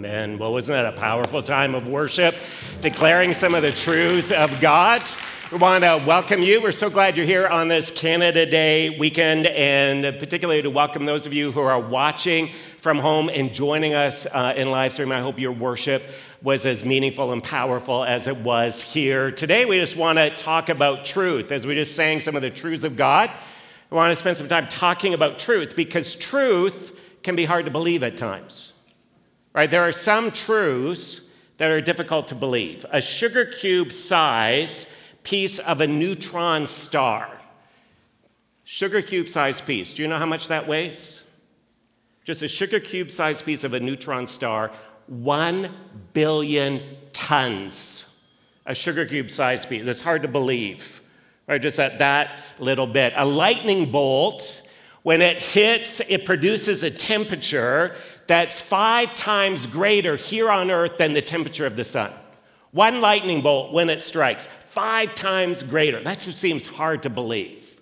Amen. Well, wasn't that a powerful time of worship, declaring some of the truths of God? We want to welcome you. We're so glad you're here on this Canada Day weekend, and particularly to welcome those of you who are watching from home and joining us uh, in live stream. I hope your worship was as meaningful and powerful as it was here. Today, we just want to talk about truth. As we just sang some of the truths of God, we want to spend some time talking about truth because truth can be hard to believe at times. Right? There are some truths that are difficult to believe. A sugar cube size piece of a neutron star. Sugar cube size piece. Do you know how much that weighs? Just a sugar cube size piece of a neutron star, one billion tons. A sugar cube size piece. It's hard to believe, right? Just that, that little bit. A lightning bolt, when it hits, it produces a temperature that's five times greater here on Earth than the temperature of the sun. One lightning bolt, when it strikes, five times greater. That just seems hard to believe.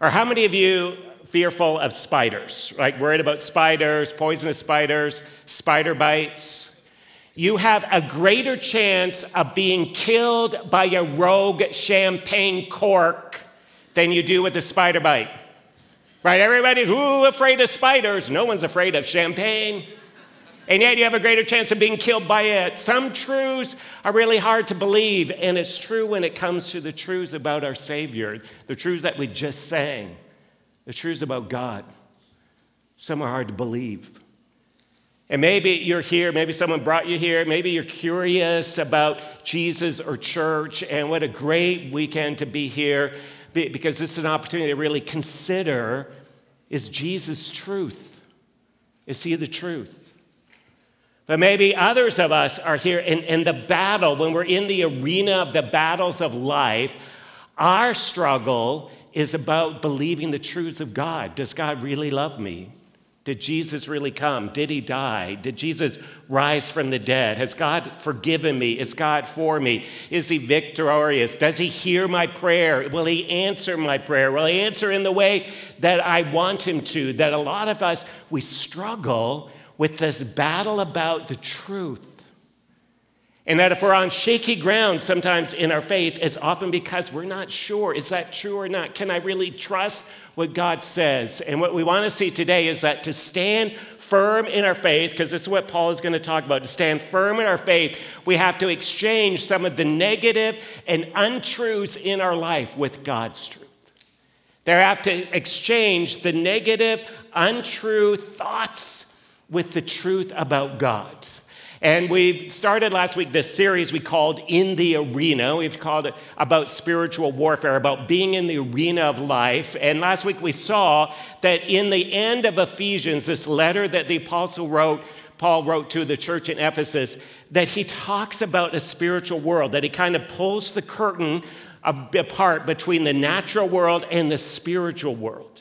Or how many of you fearful of spiders, like worried about spiders, poisonous spiders, spider bites? You have a greater chance of being killed by a rogue champagne cork than you do with a spider bite. Right? Everybody's ooh, afraid of spiders. No one's afraid of champagne and yet you have a greater chance of being killed by it. Some truths are really hard to believe, and it's true when it comes to the truths about our Savior, the truths that we just sang, the truths about God. Some are hard to believe. And maybe you're here, maybe someone brought you here, maybe you're curious about Jesus or church, and what a great weekend to be here because this is an opportunity to really consider is Jesus truth? Is he the truth? But maybe others of us are here in, in the battle, when we're in the arena of the battles of life, our struggle is about believing the truths of God. Does God really love me? Did Jesus really come? Did he die? Did Jesus rise from the dead? Has God forgiven me? Is God for me? Is he victorious? Does he hear my prayer? Will he answer my prayer? Will he answer in the way that I want him to? That a lot of us, we struggle with this battle about the truth. And that if we're on shaky ground sometimes in our faith, it's often because we're not sure is that true or not? Can I really trust what God says? And what we want to see today is that to stand firm in our faith, because this is what Paul is going to talk about, to stand firm in our faith, we have to exchange some of the negative and untruths in our life with God's truth. They have to exchange the negative, untrue thoughts with the truth about God. And we started last week this series we called In the Arena. We've called it about spiritual warfare, about being in the arena of life. And last week we saw that in the end of Ephesians, this letter that the apostle wrote, Paul wrote to the church in Ephesus, that he talks about a spiritual world, that he kind of pulls the curtain apart between the natural world and the spiritual world.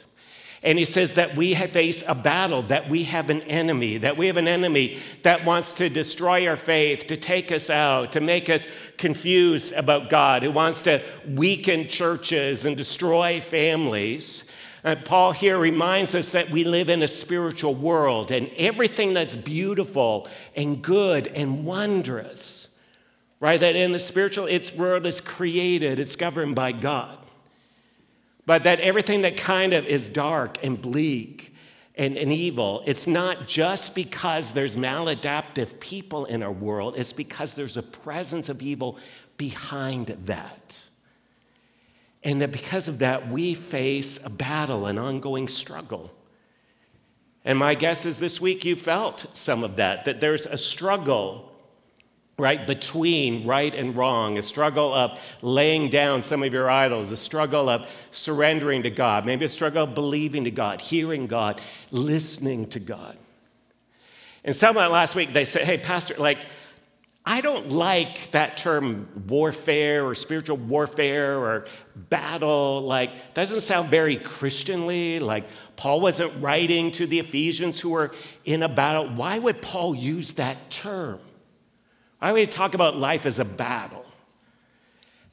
And he says that we face a battle, that we have an enemy, that we have an enemy that wants to destroy our faith, to take us out, to make us confused about God, who wants to weaken churches and destroy families. And Paul here reminds us that we live in a spiritual world, and everything that's beautiful and good and wondrous, right? That in the spiritual, its world is created, it's governed by God. But that everything that kind of is dark and bleak and, and evil, it's not just because there's maladaptive people in our world, it's because there's a presence of evil behind that. And that because of that, we face a battle, an ongoing struggle. And my guess is this week you felt some of that, that there's a struggle right between right and wrong, a struggle of laying down some of your idols, a struggle of surrendering to God, maybe a struggle of believing to God, hearing God, listening to God. And someone last week they said, "Hey, pastor, like I don't like that term warfare or spiritual warfare or battle. Like, doesn't sound very Christianly. Like, Paul wasn't writing to the Ephesians who were in a battle. Why would Paul use that term? I would talk about life as a battle.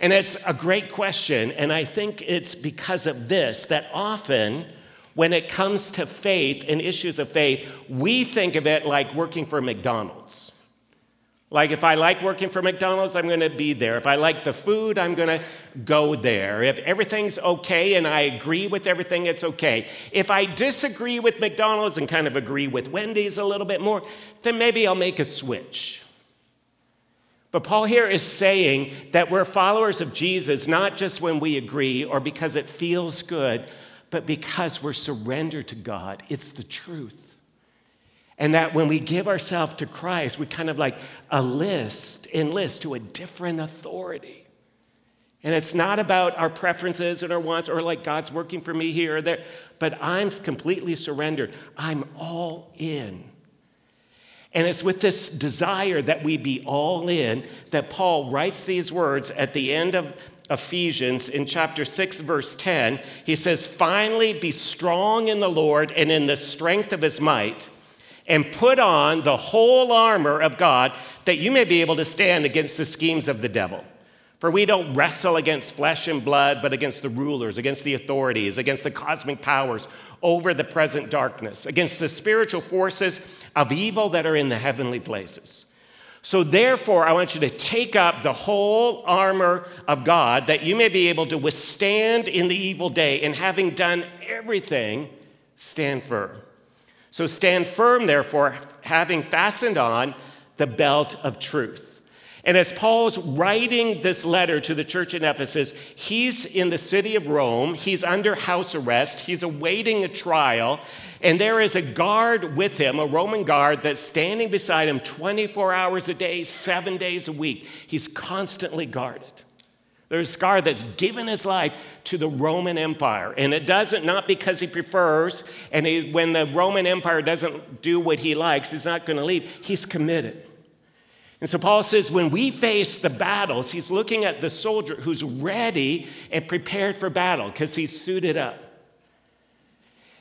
And it's a great question, and I think it's because of this that often when it comes to faith and issues of faith, we think of it like working for McDonald's. Like, if I like working for McDonald's, I'm going to be there. If I like the food, I'm going to go there. If everything's okay and I agree with everything, it's okay. If I disagree with McDonald's and kind of agree with Wendy's a little bit more, then maybe I'll make a switch. But Paul here is saying that we're followers of Jesus not just when we agree or because it feels good, but because we're surrendered to God. It's the truth. And that when we give ourselves to Christ, we kind of like enlist, enlist to a different authority. And it's not about our preferences and our wants or like God's working for me here or there, but I'm completely surrendered. I'm all in. And it's with this desire that we be all in that Paul writes these words at the end of Ephesians in chapter 6, verse 10, he says, Finally, be strong in the Lord and in the strength of his might, and put on the whole armor of God that you may be able to stand against the schemes of the devil. For we don't wrestle against flesh and blood, but against the rulers, against the authorities, against the cosmic powers over the present darkness, against the spiritual forces of evil that are in the heavenly places. So, therefore, I want you to take up the whole armor of God that you may be able to withstand in the evil day, and having done everything, stand firm. So, stand firm, therefore, having fastened on the belt of truth. And as Paul's writing this letter to the church in Ephesus, he's in the city of Rome. He's under house arrest. He's awaiting a trial. And there is a guard with him, a Roman guard, that's standing beside him 24 hours a day, seven days a week. He's constantly guarded. There's a guard that's given his life to the Roman Empire. And it doesn't, not because he prefers, and he, when the Roman Empire doesn't do what he likes, he's not going to leave. He's committed. And so Paul says, when we face the battles, he's looking at the soldier who's ready and prepared for battle because he's suited up.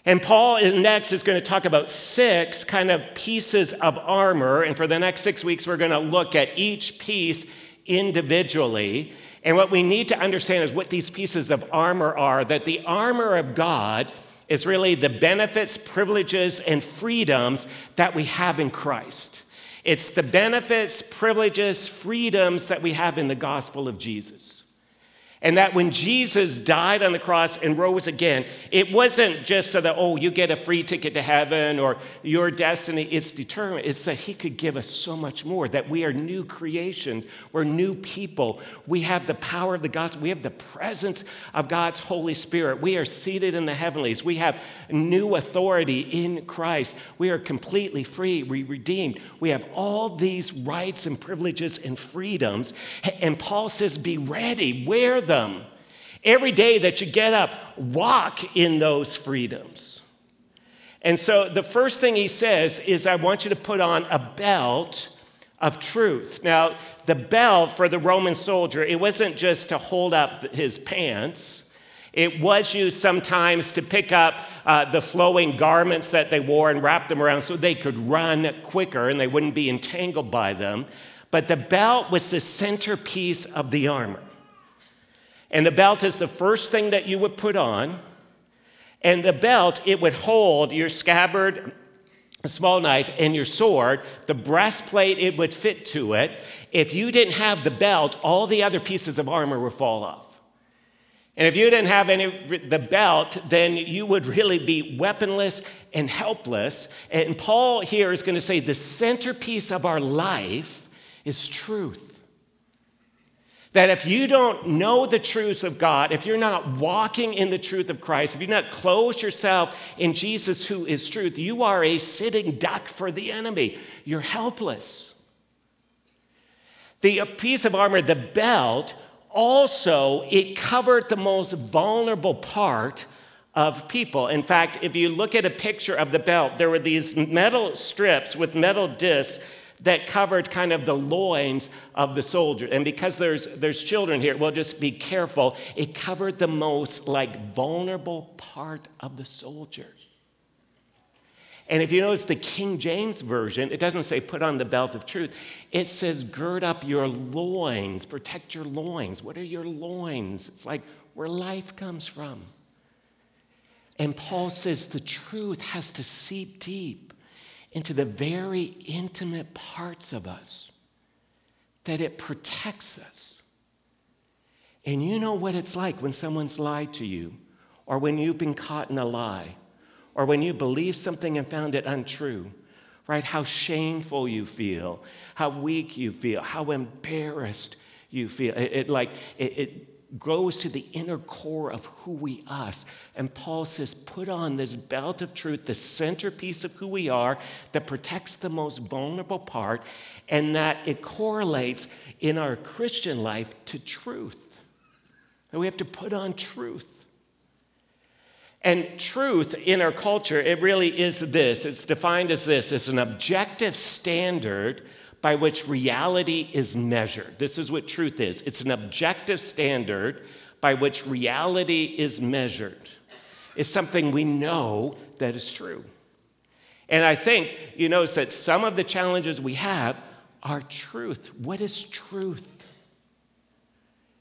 And Paul next is going to talk about six kind of pieces of armor. And for the next six weeks, we're going to look at each piece individually. And what we need to understand is what these pieces of armor are that the armor of God is really the benefits, privileges, and freedoms that we have in Christ. It's the benefits, privileges, freedoms that we have in the gospel of Jesus. And that when Jesus died on the cross and rose again, it wasn't just so that, oh, you get a free ticket to heaven or your destiny, it's determined. It's that He could give us so much more, that we are new creations, we're new people. We have the power of the gospel, we have the presence of God's Holy Spirit. We are seated in the heavenlies, we have new authority in Christ. We are completely free, we redeemed. We have all these rights and privileges and freedoms. And Paul says, be ready, wear them them. Every day that you get up, walk in those freedoms. And so the first thing he says is, I want you to put on a belt of truth. Now, the belt for the Roman soldier, it wasn't just to hold up his pants. It was used sometimes to pick up uh, the flowing garments that they wore and wrap them around so they could run quicker and they wouldn't be entangled by them. But the belt was the centerpiece of the armor. And the belt is the first thing that you would put on. And the belt, it would hold your scabbard, a small knife, and your sword. The breastplate, it would fit to it. If you didn't have the belt, all the other pieces of armor would fall off. And if you didn't have any the belt, then you would really be weaponless and helpless. And Paul here is going to say the centerpiece of our life is truth. That if you don't know the truths of God, if you're not walking in the truth of Christ, if you've not closed yourself in Jesus who is truth, you are a sitting duck for the enemy. You're helpless. The piece of armor, the belt, also it covered the most vulnerable part of people. In fact, if you look at a picture of the belt, there were these metal strips with metal discs that covered kind of the loins of the soldier. And because there's, there's children here, we'll just be careful. It covered the most like vulnerable part of the soldier. And if you notice the King James Version, it doesn't say put on the belt of truth. It says gird up your loins, protect your loins. What are your loins? It's like where life comes from. And Paul says the truth has to seep deep into the very intimate parts of us, that it protects us. And you know what it's like when someone's lied to you, or when you've been caught in a lie, or when you believe something and found it untrue, right? How shameful you feel, how weak you feel, how embarrassed you feel. It, it like, it, it goes to the inner core of who we us. And Paul says, put on this belt of truth, the centerpiece of who we are, that protects the most vulnerable part, and that it correlates in our Christian life to truth. And we have to put on truth. And truth in our culture, it really is this. It's defined as this it's an objective standard by which reality is measured. This is what truth is it's an objective standard by which reality is measured. It's something we know that is true. And I think you notice that some of the challenges we have are truth. What is truth?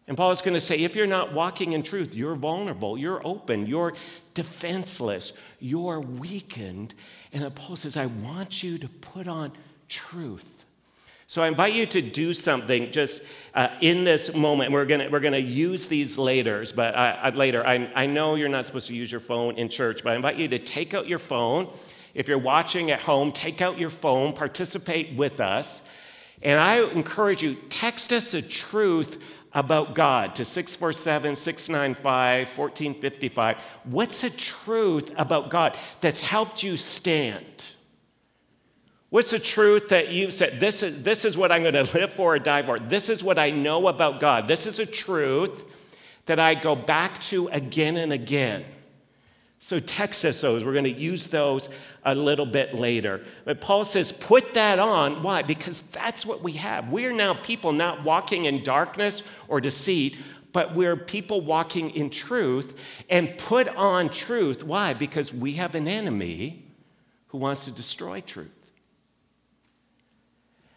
And Paul is going to say if you're not walking in truth, you're vulnerable, you're open, you're defenseless, you're weakened. And Paul says, I want you to put on truth. So I invite you to do something just uh, in this moment. We're gonna we're gonna use these later, but uh, later. I, I know you're not supposed to use your phone in church, but I invite you to take out your phone. If you're watching at home, take out your phone, participate with us, and I encourage you text us a truth about God to 647 695 1455. What's a truth about God that's helped you stand? What's the truth that you've said? This is, this is what I'm going to live for or die for. This is what I know about God. This is a truth that I go back to again and again. So, text us those. We're going to use those a little bit later. But Paul says, put that on. Why? Because that's what we have. We are now people not walking in darkness or deceit, but we're people walking in truth and put on truth. Why? Because we have an enemy who wants to destroy truth.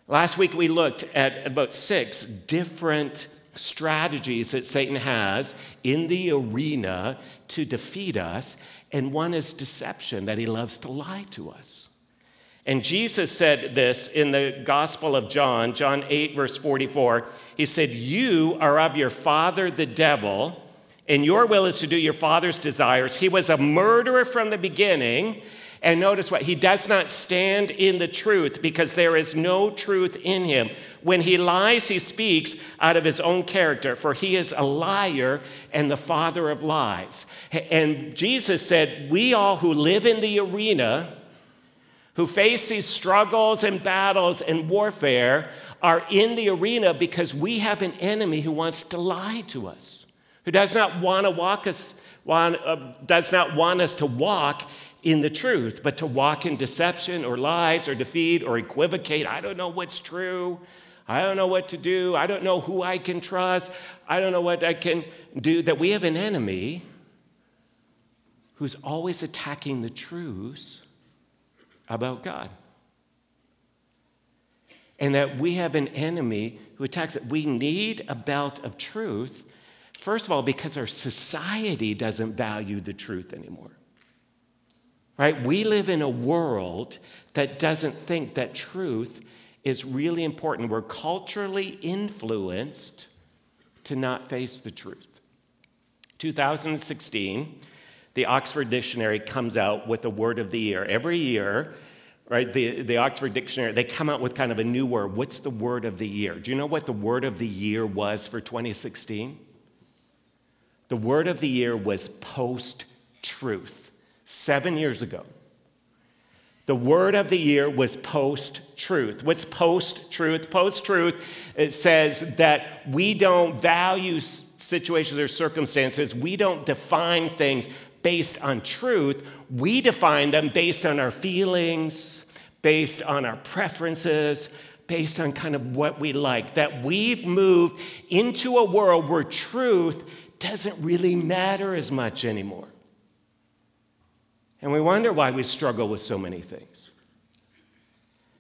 Last week we looked at about six different strategies that Satan has in the arena to defeat us, and one is deception, that he loves to lie to us. And Jesus said this in the Gospel of John, John 8, verse 44. He said, You are of your father, the devil, and your will is to do your father's desires. He was a murderer from the beginning and notice what? He does not stand in the truth because there is no truth in him. When he lies, he speaks out of his own character, for he is a liar and the father of lies. And Jesus said, We all who live in the arena, who face these struggles and battles and warfare, are in the arena because we have an enemy who wants to lie to us, who does not want to walk us, want, uh, does not want us to walk in the truth, but to walk in deception or lies or defeat or equivocate. I don't know what's true. I don't know what to do. I don't know who I can trust. I don't know what I can do. That we have an enemy who's always attacking the truths about God. And that we have an enemy who attacks it. We need a belt of truth, first of all, because our society doesn't value the truth anymore right? We live in a world that doesn't think that truth is really important. We're culturally influenced to not face the truth. 2016, the Oxford Dictionary comes out with a word of the year. Every year, right, the, the Oxford Dictionary, they come out with kind of a new word. What's the word of the year? Do you know what the word of the year was for 2016? The word of the year was post truth seven years ago. The word of the year was post truth. What's post truth? Post truth, says that we don't value situations or circumstances, we don't define things based on truth. We define them based on our feelings, based on our preferences, based on kind of what we like. That we've moved into a world where truth doesn't really matter as much anymore. And we wonder why we struggle with so many things.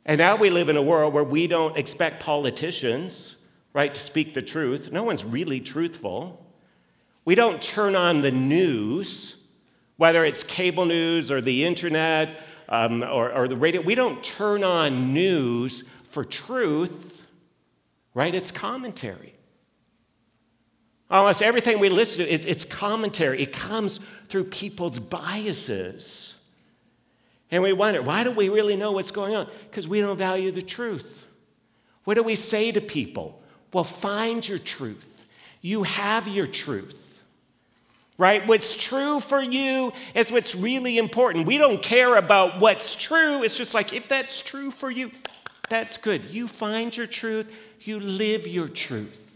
And now we live in a world where we don't expect politicians, right, to speak the truth. No one's really truthful. We don't turn on the news Whether it's cable news or the internet um, or, or the radio, we don't turn on news for truth, right? It's commentary. Almost everything we listen to, it's commentary. It comes through people's biases. And we wonder, why do we really know what's going on? Because we don't value the truth. What do we say to people? Well, find your truth. You have your truth. Right? What's true for you is what's really important. We don't care about what's true. It's just like, if that's true for you, that's good. You find your truth, you live your truth.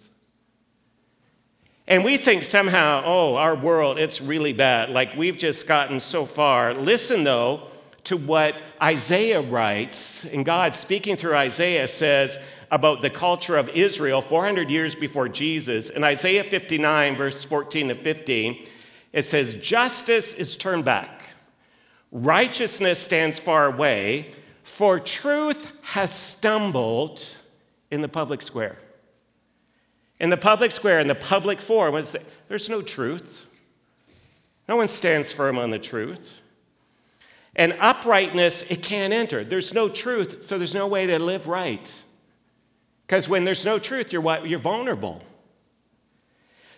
And we think somehow, oh, our world, it's really bad. Like we've just gotten so far. Listen, though, to what Isaiah writes. And God, speaking through Isaiah, says about the culture of Israel 400 years before Jesus. In Isaiah 59, verse 14 to 15, it says, Justice is turned back, righteousness stands far away, for truth has stumbled in the public square. In the public square, in the public forum, there's no truth. No one stands firm on the truth. And uprightness, it can't enter. There's no truth, so there's no way to live right. Because when there's no truth, you're, you're vulnerable.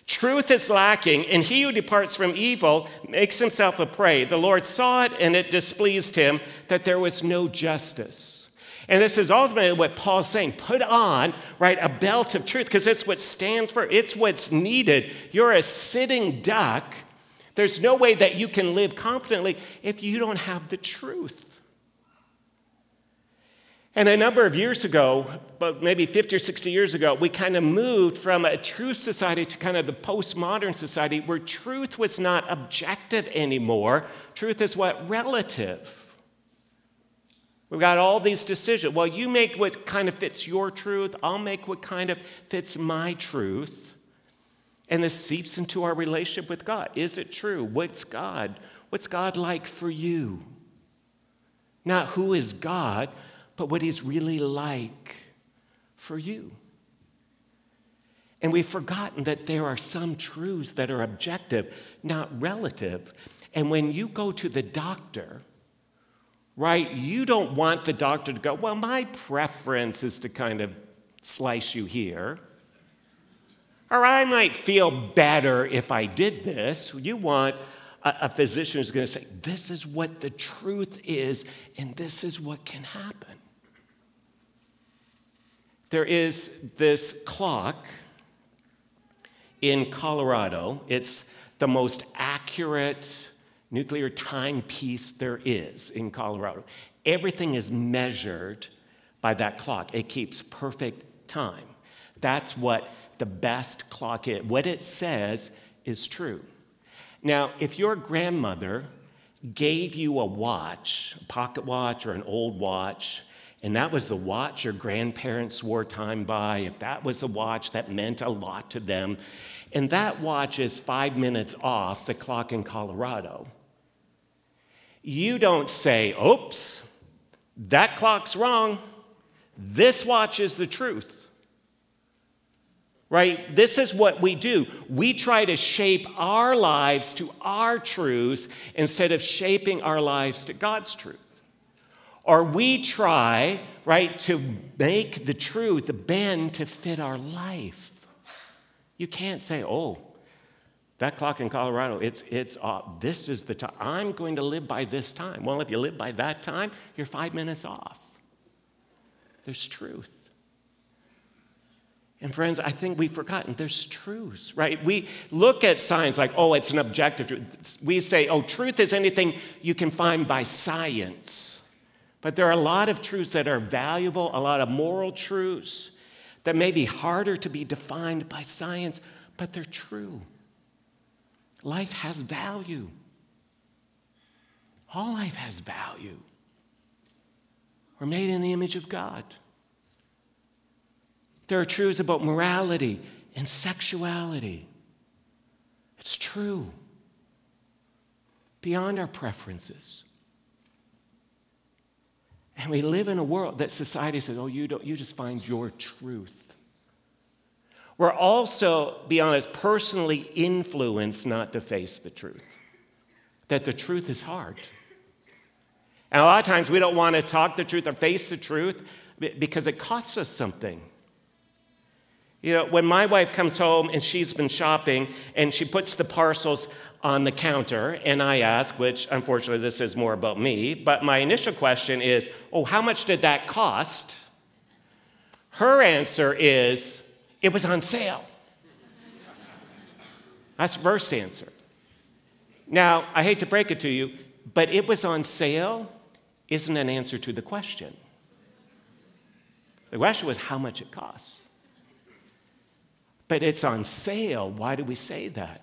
Truth is lacking, and he who departs from evil makes himself a prey. The Lord saw it, and it displeased him that there was no justice. And this is ultimately what Paul's saying. Put on, right, a belt of truth, because it's what stands for, it's what's needed. You're a sitting duck. There's no way that you can live confidently if you don't have the truth. And a number of years ago, but maybe 50 or 60 years ago, we kind of moved from a truth society to kind of the postmodern society where truth was not objective anymore. Truth is what? Relative. We've got all these decisions. Well, you make what kind of fits your truth, I'll make what kind of fits my truth. And this seeps into our relationship with God. Is it true? What's God? What's God like for you? Not who is God, but what He's really like for you. And we've forgotten that there are some truths that are objective, not relative. And when you go to the doctor, right? You don't want the doctor to go, well, my preference is to kind of slice you here. Or I might feel better if I did this. You want a, a physician who's going to say, this is what the truth is, and this is what can happen. There is this clock in Colorado. It's the most accurate nuclear timepiece there is in Colorado. Everything is measured by that clock, it keeps perfect time. That's what the best clock is. What it says is true. Now, if your grandmother gave you a watch, a pocket watch or an old watch, and that was the watch your grandparents wore time by, if that was a watch that meant a lot to them, and that watch is five minutes off the clock in Colorado, you don't say, oops, that clock's wrong. This watch is the truth. Right? This is what we do. We try to shape our lives to our truths instead of shaping our lives to God's truth. Or we try, right, to make the truth bend to fit our life. You can't say, oh, that clock in Colorado, it's, it's uh, this is the time. I'm going to live by this time. Well, if you live by that time, you're five minutes off. There's truth. And friends, I think we've forgotten there's truths, right? We look at science like, oh, it's an objective truth. We say, oh, truth is anything you can find by science. But there are a lot of truths that are valuable, a lot of moral truths that may be harder to be defined by science, but they're true. Life has value. All life has value. We're made in the image of God. There are truths about morality and sexuality. It's true. Beyond our preferences. And we live in a world that society says, oh, you, don't, you just find your truth. We're also, be honest, personally influenced not to face the truth. that the truth is hard. And a lot of times we don't want to talk the truth or face the truth because it costs us something. You know, when my wife comes home and she's been shopping and she puts the parcels on the counter, and I ask, which unfortunately this is more about me, but my initial question is, oh, how much did that cost? Her answer is, it was on sale. That's the first answer. Now, I hate to break it to you, but it was on sale isn't an answer to the question. The question was how much it costs. But it's on sale. Why do we say that?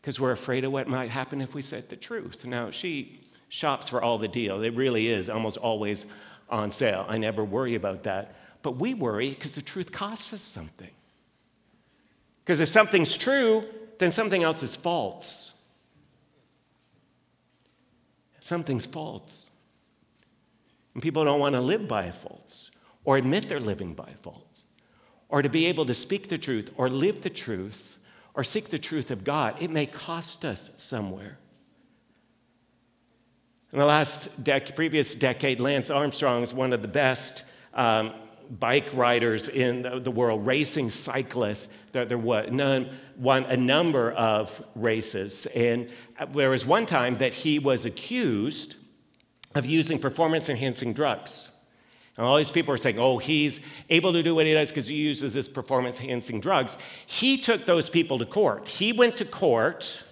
Because we're afraid of what might happen if we said the truth. Now, she shops for all the deal. It really is almost always on sale. I never worry about that. But we worry because the truth costs us something. Because if something's true, then something else is false. Something's false. And people don't want to live by false or admit they're living by false or to be able to speak the truth or live the truth or seek the truth of God. It may cost us somewhere. In the last dec- previous decade, Lance Armstrong is one of the best um, bike riders in the world, racing cyclists. There, there none, won a number of races. And there was one time that he was accused of using performance enhancing drugs. And all these people are saying, oh, he's able to do what he does because he uses this performance enhancing drugs. He took those people to court. He went to court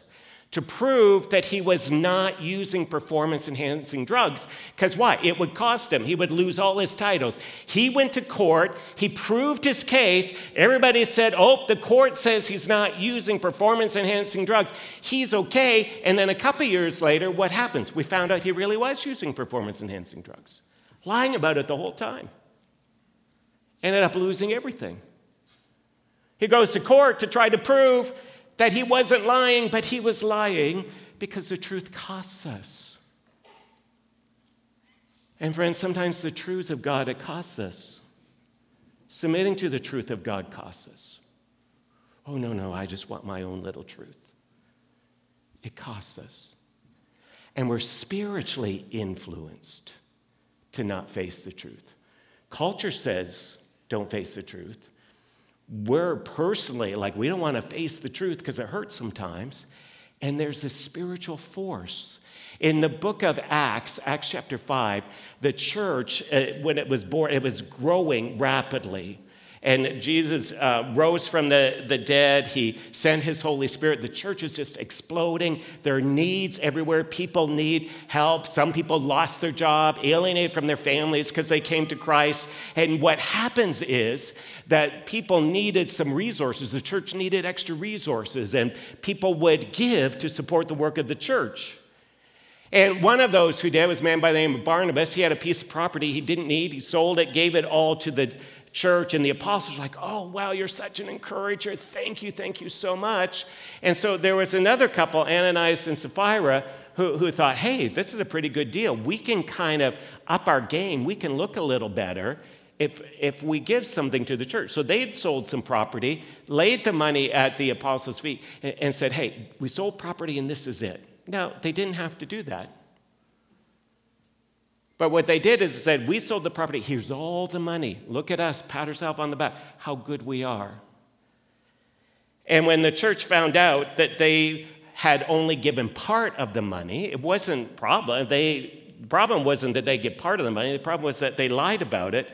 to prove that he was not using performance enhancing drugs. Because why? It would cost him. He would lose all his titles. He went to court, he proved his case. Everybody said, oh, the court says he's not using performance enhancing drugs. He's okay. And then a couple years later, what happens? We found out he really was using performance enhancing drugs, lying about it the whole time. Ended up losing everything. He goes to court to try to prove that he wasn't lying, but he was lying because the truth costs us. And friends, sometimes the truths of God, it costs us. Submitting to the truth of God costs us. Oh, no, no, I just want my own little truth. It costs us. And we're spiritually influenced to not face the truth. Culture says, don't face the truth we're personally like, we don't want to face the truth because it hurts sometimes. And there's this spiritual force. In the book of Acts, Acts chapter 5, the church, uh, when it was born, it was growing rapidly. And Jesus uh, rose from the, the dead. He sent his Holy Spirit. The church is just exploding. There are needs everywhere. People need help. Some people lost their job, alienated from their families because they came to Christ. And what happens is that people needed some resources. The church needed extra resources, and people would give to support the work of the church. And one of those who did was a man by the name of Barnabas. He had a piece of property he didn't need. He sold it, gave it all to the church, and the apostles were like, Oh, wow, you're such an encourager. Thank you, thank you so much. And so there was another couple, Ananias and Sapphira, who, who thought, Hey, this is a pretty good deal. We can kind of up our game, we can look a little better. If, if we give something to the church. So they had sold some property, laid the money at the apostles' feet, and, and said, Hey, we sold property and this is it. Now, they didn't have to do that. But what they did is said, We sold the property. Here's all the money. Look at us. Pat ourselves on the back. How good we are. And when the church found out that they had only given part of the money, it wasn't problem. They problem wasn't that they get part of the money. The problem was that they lied about it.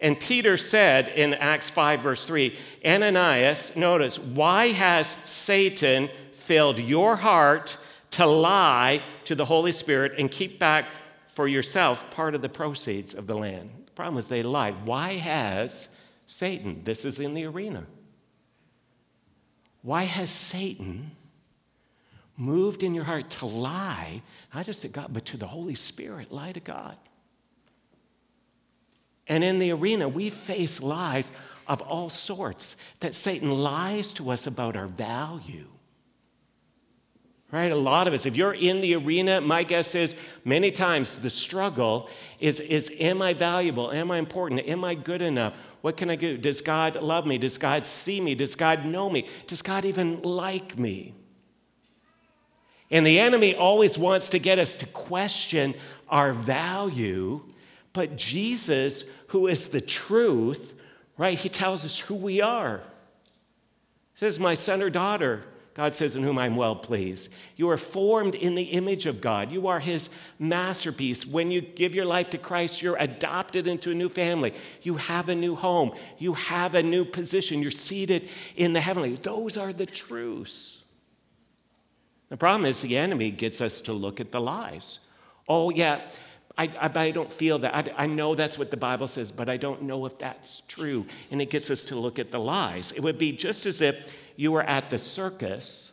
And Peter said in Acts 5, verse 3, Ananias, notice, why has Satan filled your heart to lie to the Holy Spirit and keep back for yourself part of the proceeds of the land. The problem is they lied. Why has Satan, this is in the arena, why has Satan moved in your heart to lie, not just to God, but to the Holy Spirit? Lie to God. And in the arena, we face lies of all sorts that Satan lies to us about our value right? A lot of us, if you're in the arena, my guess is many times the struggle is, is am I valuable? Am I important? Am I good enough? What can I do? Does God love me? Does God see me? Does God know me? Does God even like me? And the enemy always wants to get us to question our value. But Jesus, who is the truth, right, he tells us who we are. He says, My son or daughter, God says, in whom I'm well pleased. You are formed in the image of God. You are his masterpiece. When you give your life to Christ, you're adopted into a new family. You have a new home. You have a new position. You're seated in the heavenly. Those are the truths. The problem is the enemy gets us to look at the lies. Oh, yeah, I, I, I don't feel that. I, I know that's what the Bible says, but I don't know if that's true. And it gets us to look at the lies. It would be just as if you were at the circus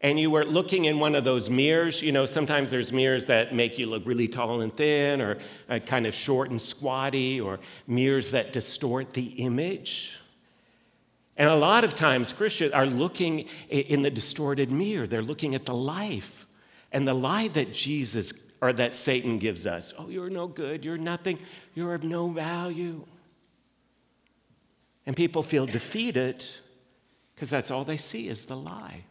and you were looking in one of those mirrors. You know, sometimes there's mirrors that make you look really tall and thin, or uh, kind of short and squatty, or mirrors that distort the image. And a lot of times Christians are looking in the distorted mirror. They're looking at the life and the lie that Jesus or that Satan gives us. Oh, you're no good. You're nothing. You're of no value. And people feel defeated because that's all they see is the lie.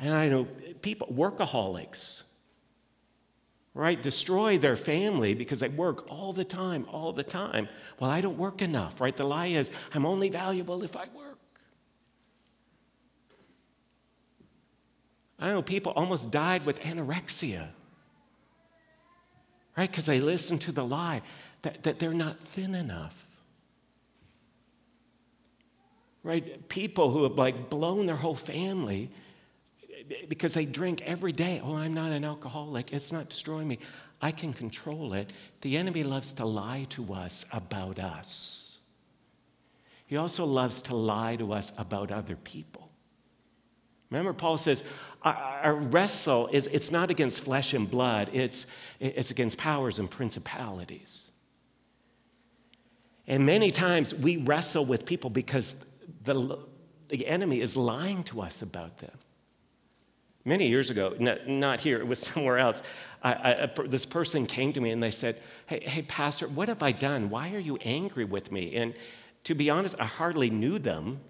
And I know people, workaholics, right, destroy their family because they work all the time, all the time. Well, I don't work enough, right? The lie is, I'm only valuable if I work. I know people almost died with anorexia, right? Because they listened to the lie that, that they're not thin enough right? People who have like blown their whole family because they drink every day. Oh, I'm not an alcoholic. It's not destroying me. I can control it. The enemy loves to lie to us about us. He also loves to lie to us about other people. Remember, Paul says, our wrestle is it's not against flesh and blood, it's, it's against powers and principalities. And many times we wrestle with people because the, the enemy is lying to us about them. Many years ago, not here, it was somewhere else, I, I, this person came to me and they said, hey, hey, Pastor, what have I done? Why are you angry with me? And to be honest, I hardly knew them.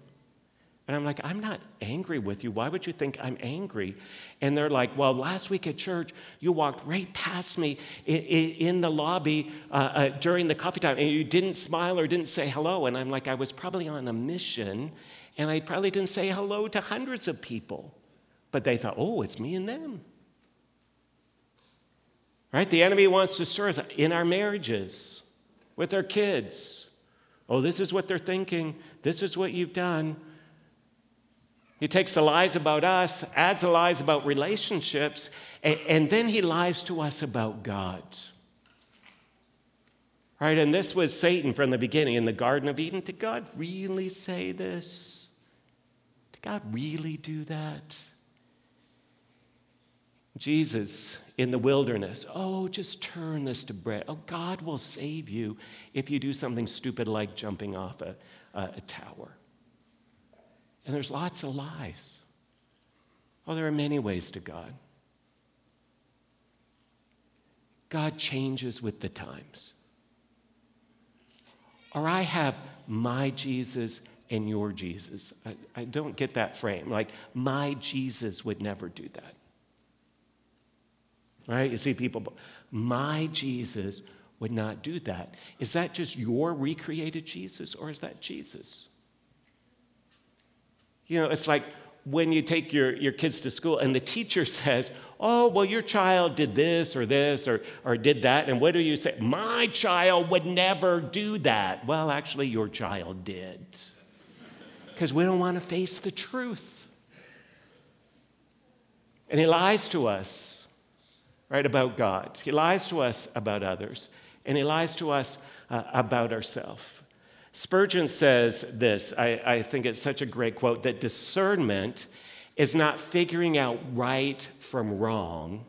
And I'm like, I'm not angry with you. Why would you think I'm angry? And they're like, Well, last week at church, you walked right past me in, the lobby uh, uh, during the coffee time, and you didn't smile or didn't say hello. And I'm like, I was probably on a mission, and I probably didn't say hello to hundreds of people. But they thought, Oh, it's me and them. Right? The enemy wants to stir us in our marriages, with our kids. Oh, this is what they're thinking. This is what you've done. He takes the lies about us, adds the lies about relationships, and, and then he lies to us about God. Right? And this was Satan from the beginning in the Garden of Eden. Did God really say this? Did God really do that? Jesus in the wilderness, oh, just turn this to bread. Oh, God will save you if you do something stupid like jumping off a, a, a tower. And there's lots of lies. Oh, there are many ways to God. God changes with the times. Or I have my Jesus and your Jesus. I, I, don't get that frame. Like, my Jesus would never do that. Right? You see people, my Jesus would not do that. Is that just your recreated Jesus or is that Jesus? You know, it's like when you take your, your kids to school and the teacher says, Oh, well, your child did this or this or, or did that. And what do you say? My child would never do that. Well, actually, your child did. Because we don't want to face the truth. And he lies to us, right, about God. He lies to us about others. And he lies to us uh, about ourselves. Spurgeon says this, I, I think it's such a great quote that discernment is not figuring out right from wrong.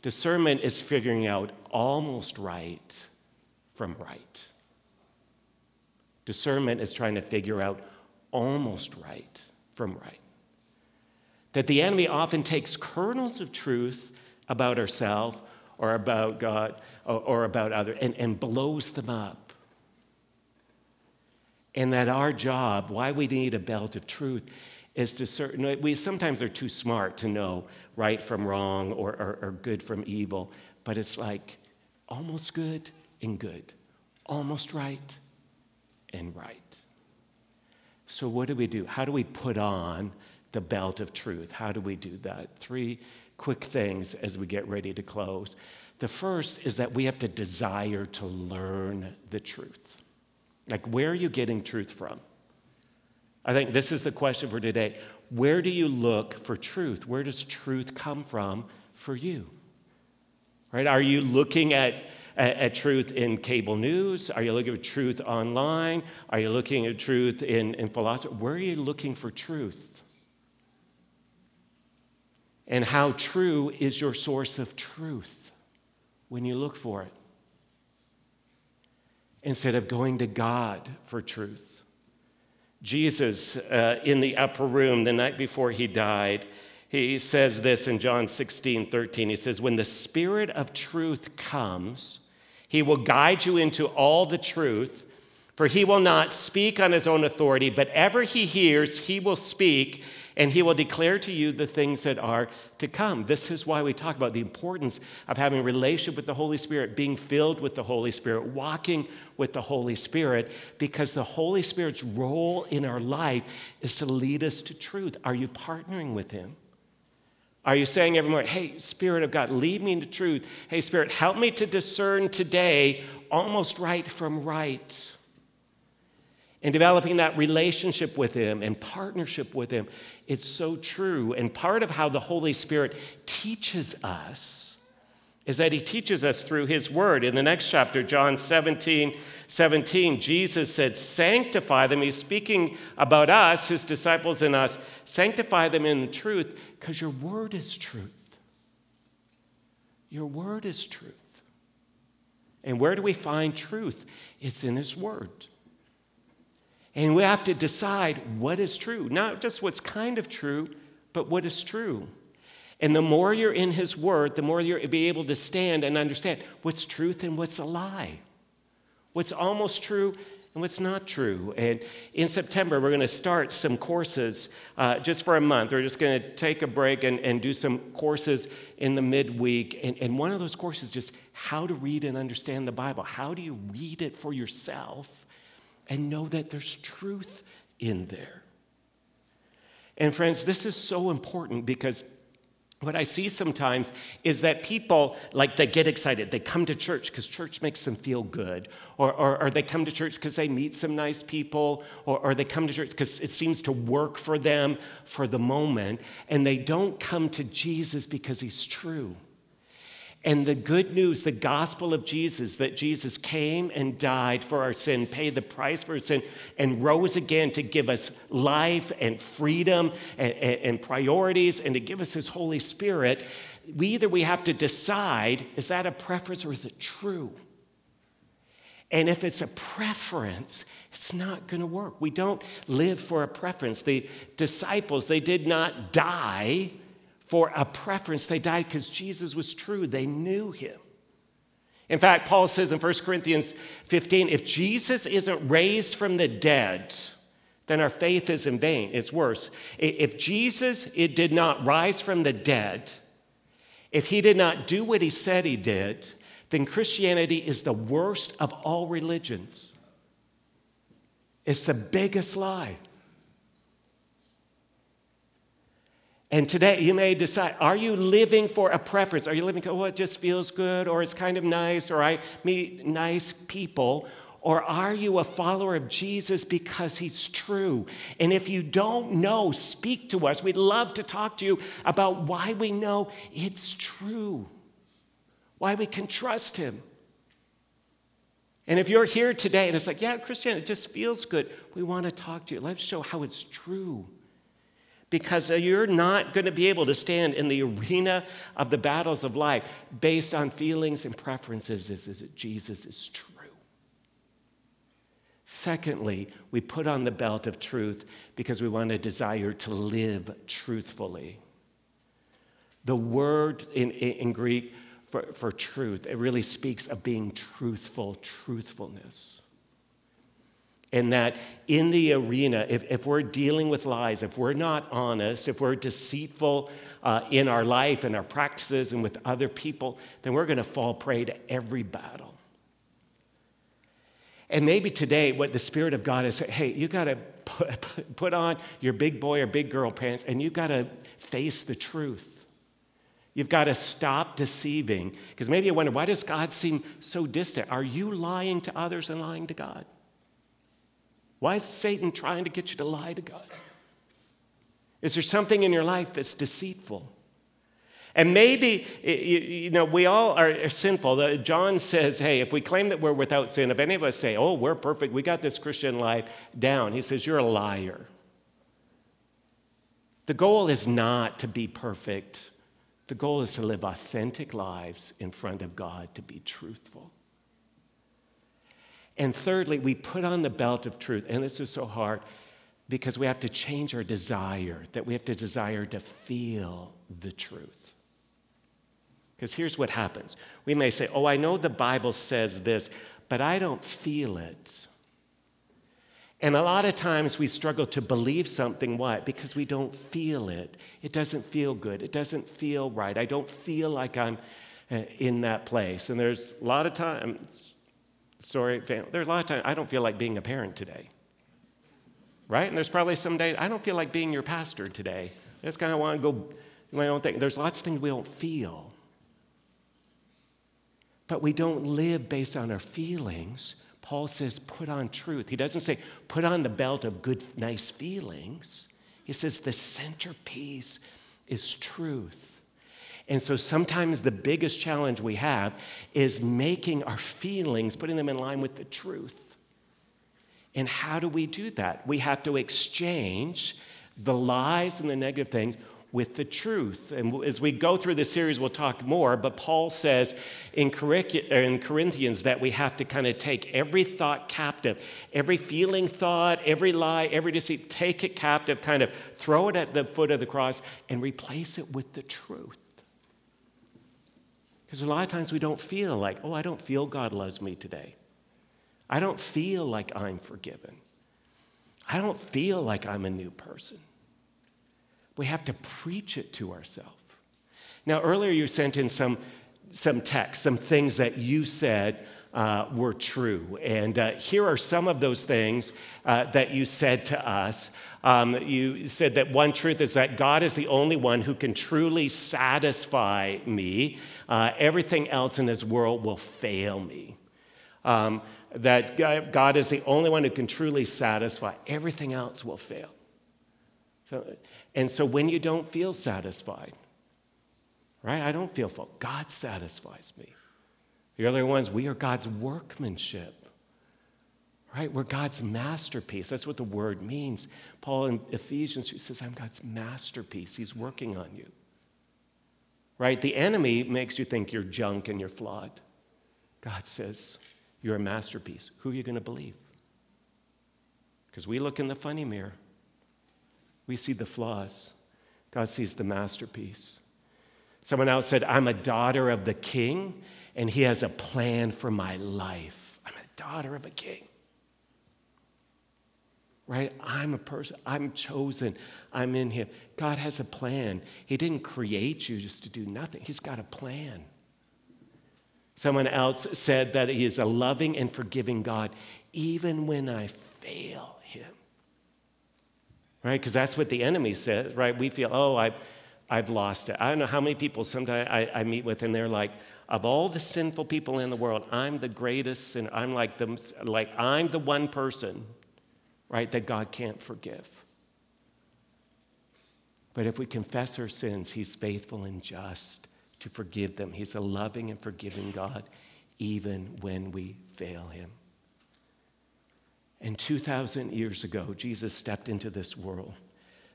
Discernment is figuring out almost right from right. Discernment is trying to figure out almost right from right. That the enemy often takes kernels of truth about ourselves or about God or, or about others and, and blows them up and that our job, why we need a belt of truth, is to certain, we sometimes are too smart to know right from wrong or, or, or good from evil, but it's like almost good and good, almost right and right. So, what do we do? How do we put on the belt of truth? How do we do that? Three quick things as we get ready to close. The first is that we have to desire to learn the truth. Like, where are you getting truth from? I think this is the question for today. Where do you look for truth? Where does truth come from for you? Right? Are you looking at, at, at truth in cable news? Are you looking at truth online? Are you looking at truth in, in philosophy? Where are you looking for truth? And how true is your source of truth when you look for it? Instead of going to God for truth. Jesus, uh, in the upper room the night before he died, he says this in John 16, 13. He says, When the Spirit of truth comes, he will guide you into all the truth, for he will not speak on his own authority, but ever he hears, he will speak and he will declare to you the things that are to come. This is why we talk about the importance of having a relationship with the Holy Spirit, being filled with the Holy Spirit, walking with the Holy Spirit, because the Holy Spirit's role in our life is to lead us to truth. Are you partnering with him? Are you saying every morning, hey, Spirit of God, lead me into truth? Hey, Spirit, help me to discern today almost right from right? and developing that relationship with Him and partnership with Him. It's so true. And part of how the Holy Spirit teaches us is that He teaches us through His Word. In the next chapter, John 17, 17, Jesus said, Sanctify them. He's speaking about us, His disciples and us. Sanctify them in the truth because your Word is truth. Your Word is truth. And where do we find truth? It's in His Word. And we have to decide what is true, not just what's kind of true, but what is true. And the more you're in His Word, the more you'll be able to stand and understand what's truth and what's a lie, what's almost true and what's not true. And in September, we're going to start some courses uh, just for a month. We're just going to take a break and, and do some courses in the midweek. And, and one of those courses is just how to read and understand the Bible. How do you read it for yourself? And know that there's truth in there. And friends, this is so important because what I see sometimes is that people, like, they get excited. They come to church because church makes them feel good. Or, or, or they come to church because they meet some nice people. Or, or they come to church because it seems to work for them for the moment. And they don't come to Jesus because he's true. And the good news, the gospel of Jesus, that Jesus came and died for our sin, paid the price for our sin, and rose again to give us life and freedom and, and, and, priorities and to give us his Holy Spirit. We either we have to decide, is that a preference or is it true? And if it's a preference, it's not going to work. We don't live for a preference. The disciples, they did not die for a preference. They died because Jesus was true, they knew him. In fact, Paul says in 1 Corinthians 15 if Jesus isn't raised from the dead, then our faith is in vain. It's worse. If Jesus it did not rise from the dead, if he did not do what he said he did, then Christianity is the worst of all religions. It's the biggest lie. And today you may decide are you living for a preference? Are you living, oh, it just feels good, or it's kind of nice, or I meet nice people? Or are you a follower of Jesus because he's true? And if you don't know, speak to us. We'd love to talk to you about why we know it's true, why we can trust him. And if you're here today and it's like, yeah, Christian, it just feels good, we want to talk to you. Let's show how it's true because you're not going to be able to stand in the arena of the battles of life based on feelings and preferences that Jesus is true. Secondly, we put on the belt of truth because we want a desire to live truthfully. The word in, in Greek for, for truth, it really speaks of being truthful, truthfulness. And that in the arena, if, if we're dealing with lies, if we're not honest, if we're deceitful uh, in our life and our practices and with other people, then we're going to fall prey to every battle. And maybe today, what the Spirit of God is saying, hey, you got to put, put on your big boy or big girl pants and you got to face the truth. You've got to stop deceiving. Because maybe you wonder, why does God seem so distant? Are you lying to others and lying to God? Why is Satan trying to get you to lie to God? Is there something in your life that's deceitful? And maybe, you know, we all are sinful. John says, hey, if we claim that we're without sin, if any of us say, oh, we're perfect, we got this Christian life down, he says, you're a liar. The goal is not to be perfect, the goal is to live authentic lives in front of God, to be truthful. And thirdly, we put on the belt of truth. And this is so hard because we have to change our desire, that we have to desire to feel the truth. Because here's what happens we may say, Oh, I know the Bible says this, but I don't feel it. And a lot of times we struggle to believe something. Why? Because we don't feel it. It doesn't feel good. It doesn't feel right. I don't feel like I'm uh, in that place. And there's a lot of times Sorry, family. There's a lot of times I don't feel like being a parent today. Right? And there's probably some days I don't feel like being your pastor today. I just kind of want to go my own thing. There's lots of things we don't feel. But we don't live based on our feelings. Paul says, put on truth. He doesn't say, put on the belt of good, nice feelings. He says, the centerpiece is truth. And so sometimes the biggest challenge we have is making our feelings, putting them in line with the truth. And how do we do that? We have to exchange the lies and the negative things with the truth. And as we go through this series, we'll talk more. But Paul says in er, Corinthians that we have to kind of take every thought captive, every feeling thought, every lie, every deceit, take it captive, kind of throw it at the foot of the cross, and replace it with the truth. Because a lot of times we don't feel like, oh, I don't feel God loves me today. I don't feel like I'm forgiven. I don't feel like I'm a new person. We have to preach it to ourselves. Now, earlier you sent in some, some text, some things that you said uh, were true. And uh, here are some of those things uh, that you said to us. Um, you said that one truth is that God is the only one who can truly satisfy me. Uh, everything else in this world will fail me. Um, that God is the only one who can truly satisfy. Everything else will fail. So, and so when you don't feel satisfied, right? I don't feel full. God satisfies me. The other ones, we are God's workmanship. Right? We're God's masterpiece. That's what the word means. Paul in Ephesians he says, I'm God's masterpiece. He's working on you. Right? The enemy makes you think you're junk and you're flawed. God says, You're a masterpiece. Who are you going to believe? Because we look in the funny mirror, we see the flaws. God sees the masterpiece. Someone else said, I'm a daughter of the king, and he has a plan for my life. I'm a daughter of a king. Right? I'm a person, I'm chosen, I'm in him. God has a plan. He didn't create you just to do nothing, He's got a plan. Someone else said that He is a loving and forgiving God, even when I fail Him. Right? Because that's what the enemy says, right? We feel, oh, I've, I've lost it. I don't know how many people sometimes I, I meet with, and they're like, of all the sinful people in the world, I'm the greatest, and I'm like them, like I'm the one person, right, that God can't forgive. But if we confess our sins, He's faithful and just to forgive them. He's a loving and forgiving God, even when we fail Him. And 2,000 years ago, Jesus stepped into this world,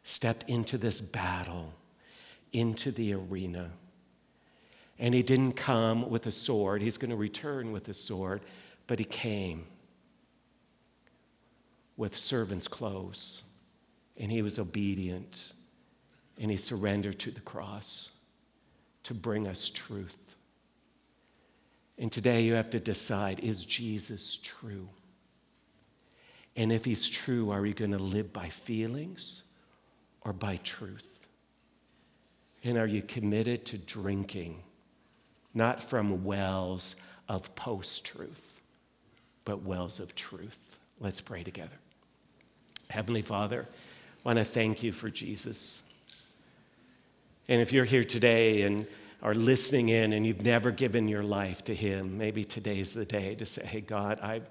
stepped into this battle, into the arena. And he didn't come with a sword. He's going to return with a sword, but he came with servant's clothes. And he was obedient. And he surrendered to the cross to bring us truth. And today you have to decide is Jesus true? And if he's true, are you going to live by feelings or by truth? And are you committed to drinking, not from wells of post truth, but wells of truth? Let's pray together. Heavenly Father, I want to thank you for Jesus. And if you're here today and are listening in and you've never given your life to Him, maybe today's the day to say, hey, God, I,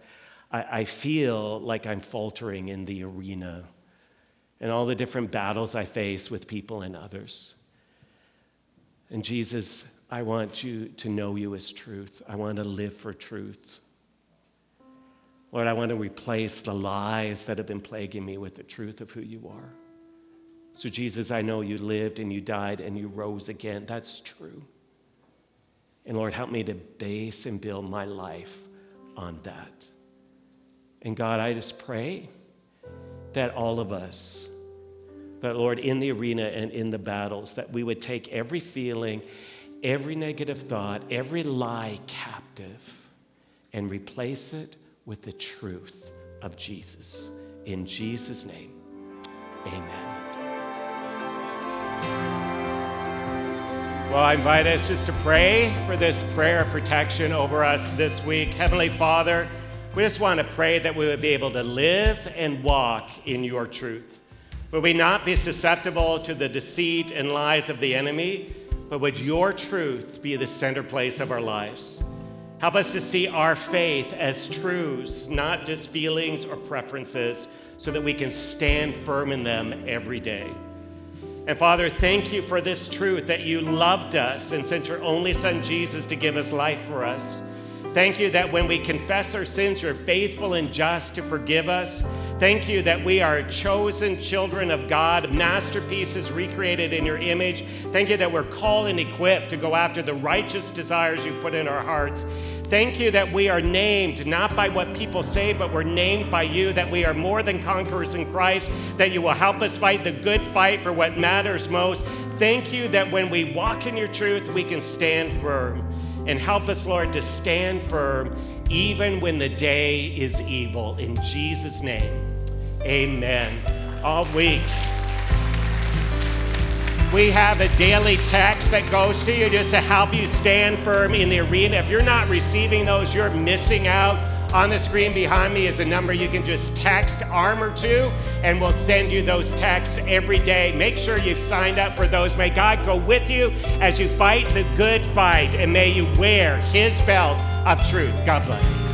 I, I feel like I'm faltering in the arena and all the different battles I face with people and others. And Jesus, I want you to know you as truth. I want to live for truth. Lord, I want to replace the lies that have been plaguing me with the truth of who you are. So, Jesus, I know you lived and you died and you rose again. That's true. And Lord, help me to base and build my life on that. And God, I just pray that all of us, that Lord, in the arena and in the battles, that we would take every feeling, every negative thought, every lie captive and replace it with the truth of Jesus. In Jesus' name, amen. Well, I invite us just to pray for this prayer of protection over us this week. Heavenly Father, we just want to pray that we would be able to live and walk in your truth. Would we not be susceptible to the deceit and lies of the enemy, but would your truth be the center place of our lives? Help us to see our faith as truths, not just feelings or preferences, so that we can stand firm in them every day. And Father, thank you for this truth that you loved us and sent your only Son Jesus to give us life for us. Thank you that when we confess our sins, you're faithful and just to forgive us. Thank you that we are chosen children of God, masterpieces recreated in your image. Thank you that we're called and equipped to go after the righteous desires you put in our hearts. Thank you that we are named not by what people say, but we're named by you, that we are more than conquerors in Christ, that you will help us fight the good fight for what matters most. Thank you that when we walk in your truth, we can stand firm. And help us, Lord, to stand firm even when the day is evil. In Jesus' name, amen. All week. We have a daily text that goes to you just to help you stand firm in the arena. If you're not receiving those, you're missing out. On the screen behind me is a number you can just text armor to, and we'll send you those texts every day. Make sure you've signed up for those. May God go with you as you fight the good fight, and may you wear his belt of truth. God bless.